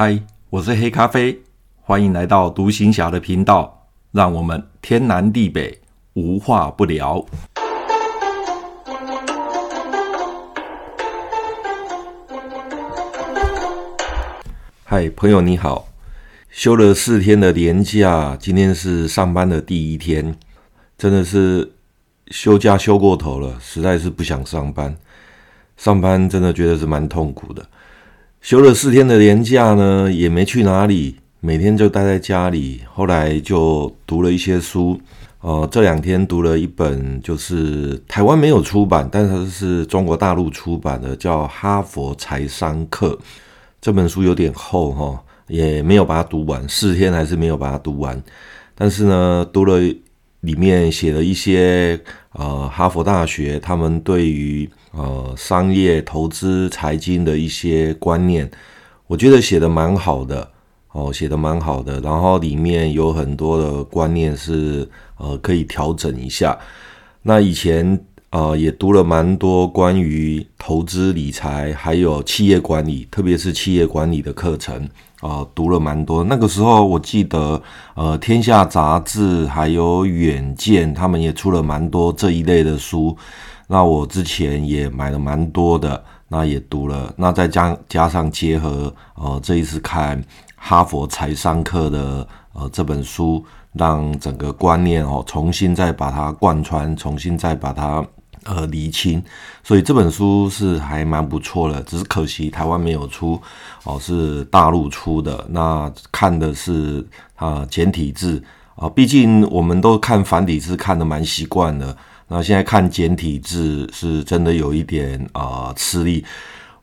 嗨，我是黑咖啡，欢迎来到独行侠的频道，让我们天南地北无话不聊。嗨，朋友你好，休了四天的年假，今天是上班的第一天，真的是休假休过头了，实在是不想上班。上班真的觉得是蛮痛苦的。休了四天的年假呢，也没去哪里，每天就待在家里。后来就读了一些书，呃，这两天读了一本，就是台湾没有出版，但是是中国大陆出版的，叫《哈佛财商课》。这本书有点厚哈，也没有把它读完，四天还是没有把它读完。但是呢，读了里面写了一些，呃，哈佛大学他们对于呃，商业投资、财经的一些观念，我觉得写得蛮好的哦，写得蛮好的。然后里面有很多的观念是呃可以调整一下。那以前呃也读了蛮多关于投资理财，还有企业管理，特别是企业管理的课程啊，呃，读了蛮多。那个时候我记得呃，天下杂志还有远见，他们也出了蛮多这一类的书。那我之前也买了蛮多的，那也读了，那再加加上结合呃这一次看哈佛财商课的呃这本书，让整个观念哦重新再把它贯穿，重新再把它呃厘清，所以这本书是还蛮不错的，只是可惜台湾没有出哦，是大陆出的，那看的是啊、呃、简体字啊，毕竟我们都看繁体字看得蛮习惯的。那现在看简体字是真的有一点啊、吃力。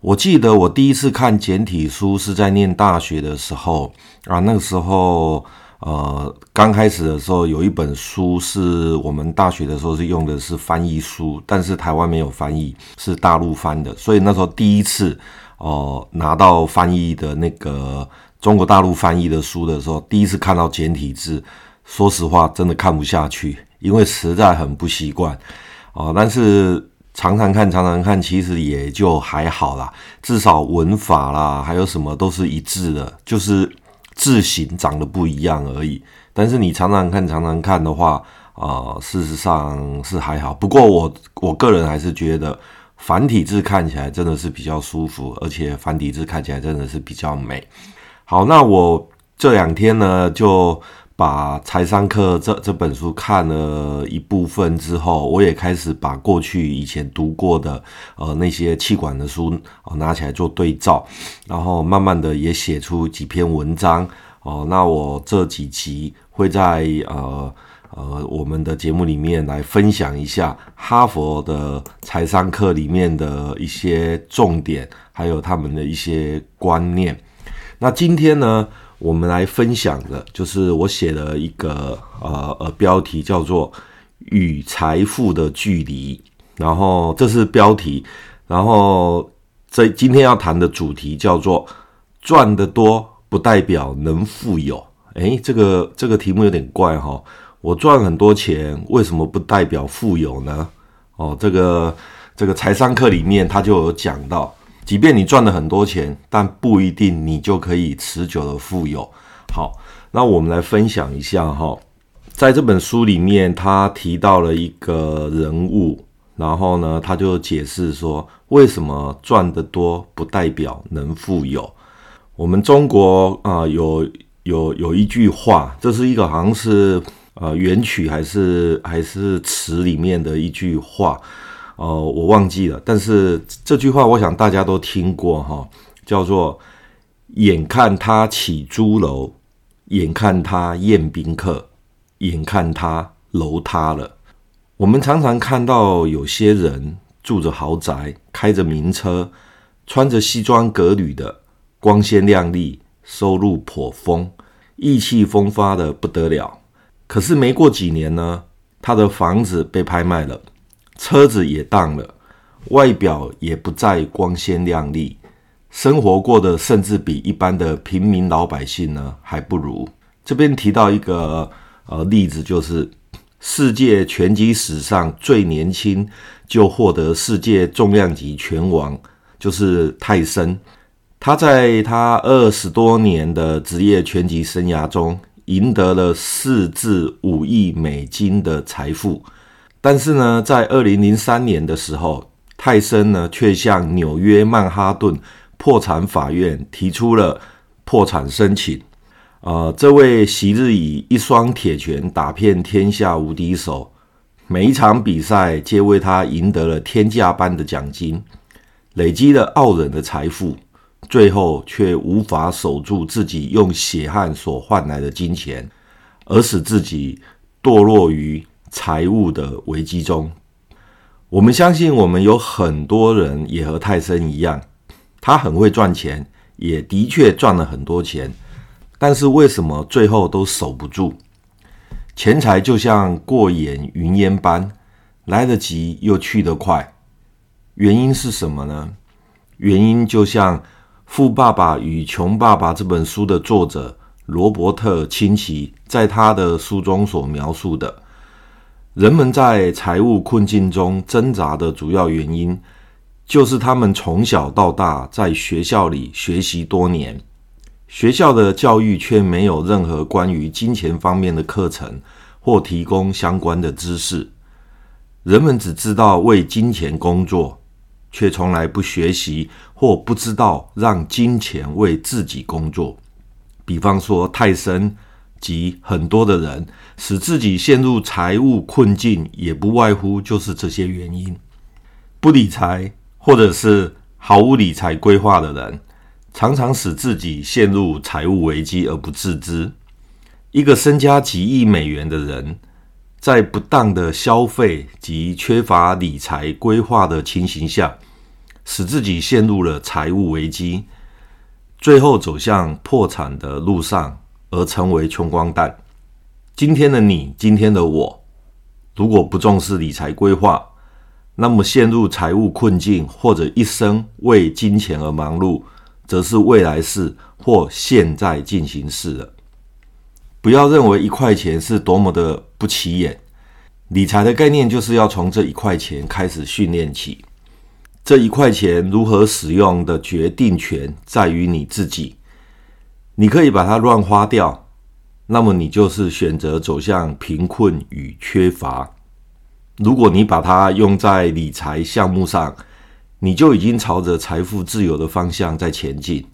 我记得我第一次看简体书是在念大学的时候啊，那个时候呃刚开始的时候有一本书是我们大学的时候是用的是翻译书，但是台湾没有翻译，是大陆翻的，所以那时候第一次哦、拿到翻译的那个中国大陆翻译的书的时候，第一次看到简体字，说实话真的看不下去。因为实在很不习惯，哦，但是常常看，常常看，其实也就还好啦。至少文法啦，还有什么都是一致的，就是字形长得不一样而已。但是你常常看，常常看的话，啊、呃，事实上是还好。不过我我个人还是觉得繁体字看起来真的是比较舒服，而且繁体字看起来真的是比较美。好，那我这两天呢就。把财商课这这本书看了一部分之后，我也开始把过去以前读过的呃那些企管的书、拿起来做对照，然后慢慢的也写出几篇文章哦、那我这几集会在呃呃我们的节目里面来分享一下哈佛的财商课里面的一些重点，还有他们的一些观念。那今天呢，我们来分享的，就是我写的一个呃呃标题叫做“与财富的距离”，然后这是标题，然后这今天要谈的主题叫做“赚得多不代表能富有”。诶，这个这个题目有点怪哈，我赚很多钱，为什么不代表富有呢？哦，这个这个财商课里面他就有讲到。即便你赚了很多钱，但不一定你就可以持久的富有。好，那我们来分享一下哈，在这本书里面，他提到了一个人物，然后呢，他就解释说，为什么赚得多不代表能富有。我们中国啊、有有有一句话，这是一个好像是呃元曲还是还是词里面的一句话。哦、我忘记了，但是这句话我想大家都听过哈，叫做“眼看他起朱楼，眼看他宴宾客，眼看他楼塌了”。我们常常看到有些人住着豪宅，开着名车，穿着西装革履的，光鲜亮丽，收入颇丰，意气风发的不得了。可是没过几年呢，他的房子被拍卖了。车子也当了，外表也不再光鲜亮丽，生活过得甚至比一般的平民老百姓呢还不如。这边提到一个呃例子，就是世界拳击史上最年轻就获得世界重量级拳王，就是泰森。他在他二十多年的职业拳击生涯中，赢得了四至五亿美金的财富。但是呢，在二零零三年的时候，泰森呢却向纽约曼哈顿破产法院提出了破产申请。呃，这位昔日以一双铁拳打遍天下无敌手，每一场比赛皆为他赢得了天价般的奖金，累积了傲人的财富，最后却无法守住自己用血汗所换来的金钱，而使自己堕落于财务的危机中。我们相信，我们有很多人也和泰森一样，他很会赚钱，也的确赚了很多钱。但是为什么最后都守不住？钱财就像过眼云烟般，来得及又去得快。原因是什么呢？原因就像《富爸爸与穷爸爸》这本书的作者罗伯特清崎在他的书中所描述的：人们在财务困境中挣扎的主要原因，就是他们从小到大在学校里学习多年。学校的教育却没有任何关于金钱方面的课程或提供相关的知识。人们只知道为金钱工作，却从来不学习或不知道让金钱为自己工作。比方说，泰森及很多的人使自己陷入财务困境，也不外乎就是这些原因：不理财，或者是毫无理财规划的人。常常使自己陷入财务危机而不自知。一个身家几亿美元的人，在不当的消费及缺乏理财规划的情形下，使自己陷入了财务危机，最后走向破产的路上，而成为穷光蛋。今天的你，今天的我，如果不重视理财规划，那么陷入财务困境，或者一生为金钱而忙碌。则是未来式或现在进行式了。不要认为一块钱是多么的不起眼，理财的概念就是要从这一块钱开始训练起。这一块钱如何使用的决定权在于你自己。你可以把它乱花掉，那么你就是选择走向贫困与缺乏。如果你把它用在理财项目上，你就已经朝着财富自由的方向在前进。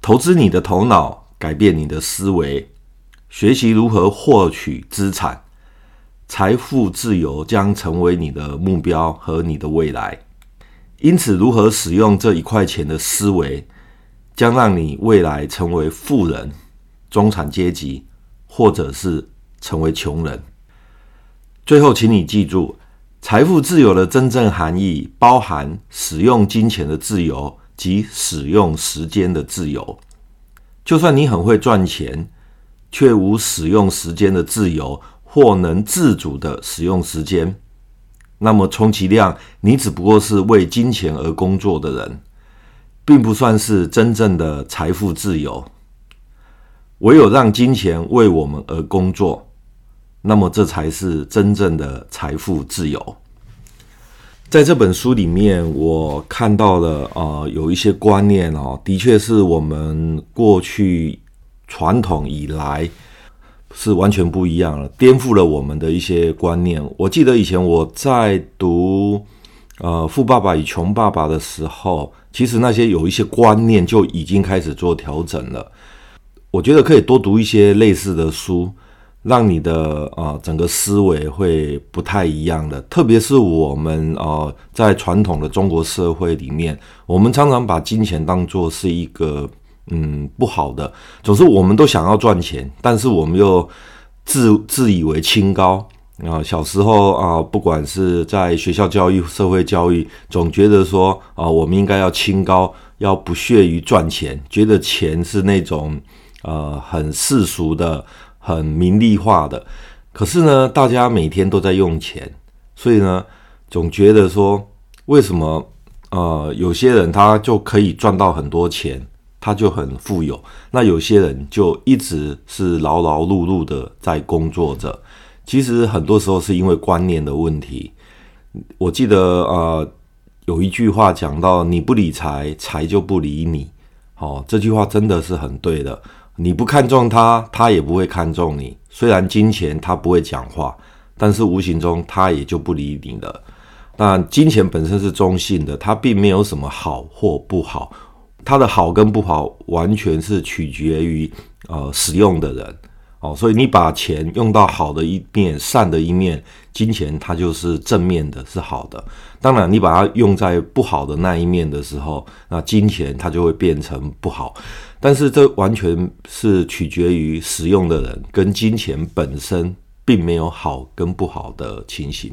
投资你的头脑，改变你的思维，学习如何获取资产，财富自由将成为你的目标和你的未来。因此，如何使用这一块钱的思维，将让你未来成为富人、中产阶级，或者是成为穷人。最后，请你记住。财富自由的真正含义包含使用金钱的自由及使用时间的自由。就算你很会赚钱，却无使用时间的自由或能自主的使用时间，那么充其量你只不过是为金钱而工作的人，并不算是真正的财富自由。唯有让金钱为我们而工作。那么，这才是真正的财富自由。在这本书里面，我看到了呃，有一些观念哦，的确是我们过去传统以来是完全不一样了，颠覆了我们的一些观念。我记得以前我在读呃《富爸爸与穷爸爸》的时候，其实那些有一些观念就已经开始做调整了。我觉得可以多读一些类似的书。让你的啊、呃、整个思维会不太一样的，特别是我们啊、呃、在传统的中国社会里面，我们常常把金钱当作是一个嗯不好的，总是我们都想要赚钱，但是我们又自自以为清高啊、小时候啊、不管是在学校教育、社会教育，总觉得说啊、我们应该要清高，要不屑于赚钱，觉得钱是那种呃很世俗的。很名利化的，可是呢，大家每天都在用钱，所以呢，总觉得说，为什么呃，有些人他就可以赚到很多钱，他就很富有，那有些人就一直是劳劳碌碌的在工作着。其实很多时候是因为观念的问题。我记得呃，有一句话讲到：你不理财，财就不理你。哦，这句话真的是很对的。你不看重他，他也不会看重你。虽然金钱他不会讲话，但是无形中他也就不理你了。那金钱本身是中性的，它并没有什么好或不好，它的好跟不好完全是取决于呃使用的人。哦，所以你把钱用到好的一面、善的一面，金钱它就是正面的，是好的。当然，你把它用在不好的那一面的时候，那金钱它就会变成不好。但是这完全是取决于使用的人，跟金钱本身并没有好跟不好的情形。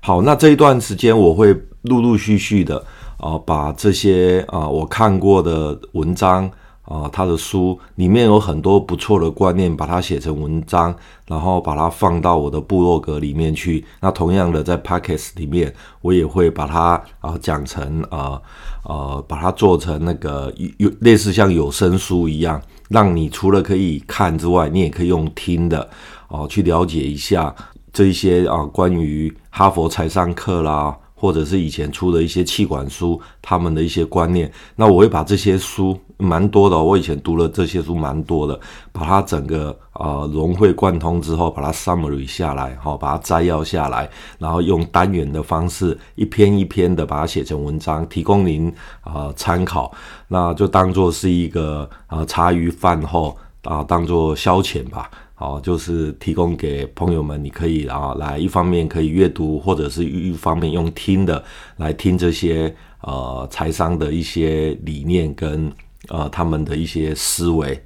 好，那这一段时间我会陆陆续续的啊、把这些啊、我看过的文章。啊，他的书里面有很多不错的观念，把它写成文章，然后把它放到我的部落格里面去。那同样的，在 Podcast 里面，我也会把它啊讲成啊呃，把它做成那个有类似像有声书一样，让你除了可以看之外，你也可以用听的哦去了解一下这一些啊关于哈佛财商课啦。或者是以前出的一些气管书，他们的一些观念，那我会把这些书蛮多的，我以前读了这些书蛮多的，把它整个、呃、融会贯通之后，把它 summary 下来，好，把它摘要下来，然后用单元的方式，一篇一篇的把它写成文章，提供您啊、参考，那就当做是一个啊、呃、茶余饭后啊、当做消遣吧。好，就是提供给朋友们，你可以啊来一方面可以阅读，或者是一方面用听的来听这些呃财商的一些理念跟呃他们的一些思维。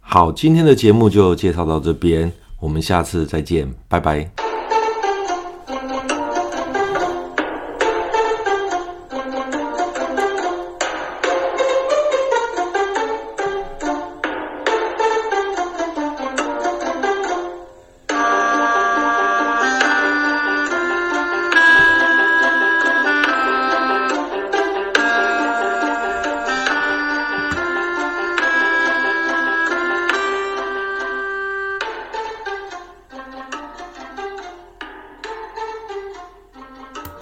好，今天的节目就介绍到这边，我们下次再见，拜拜。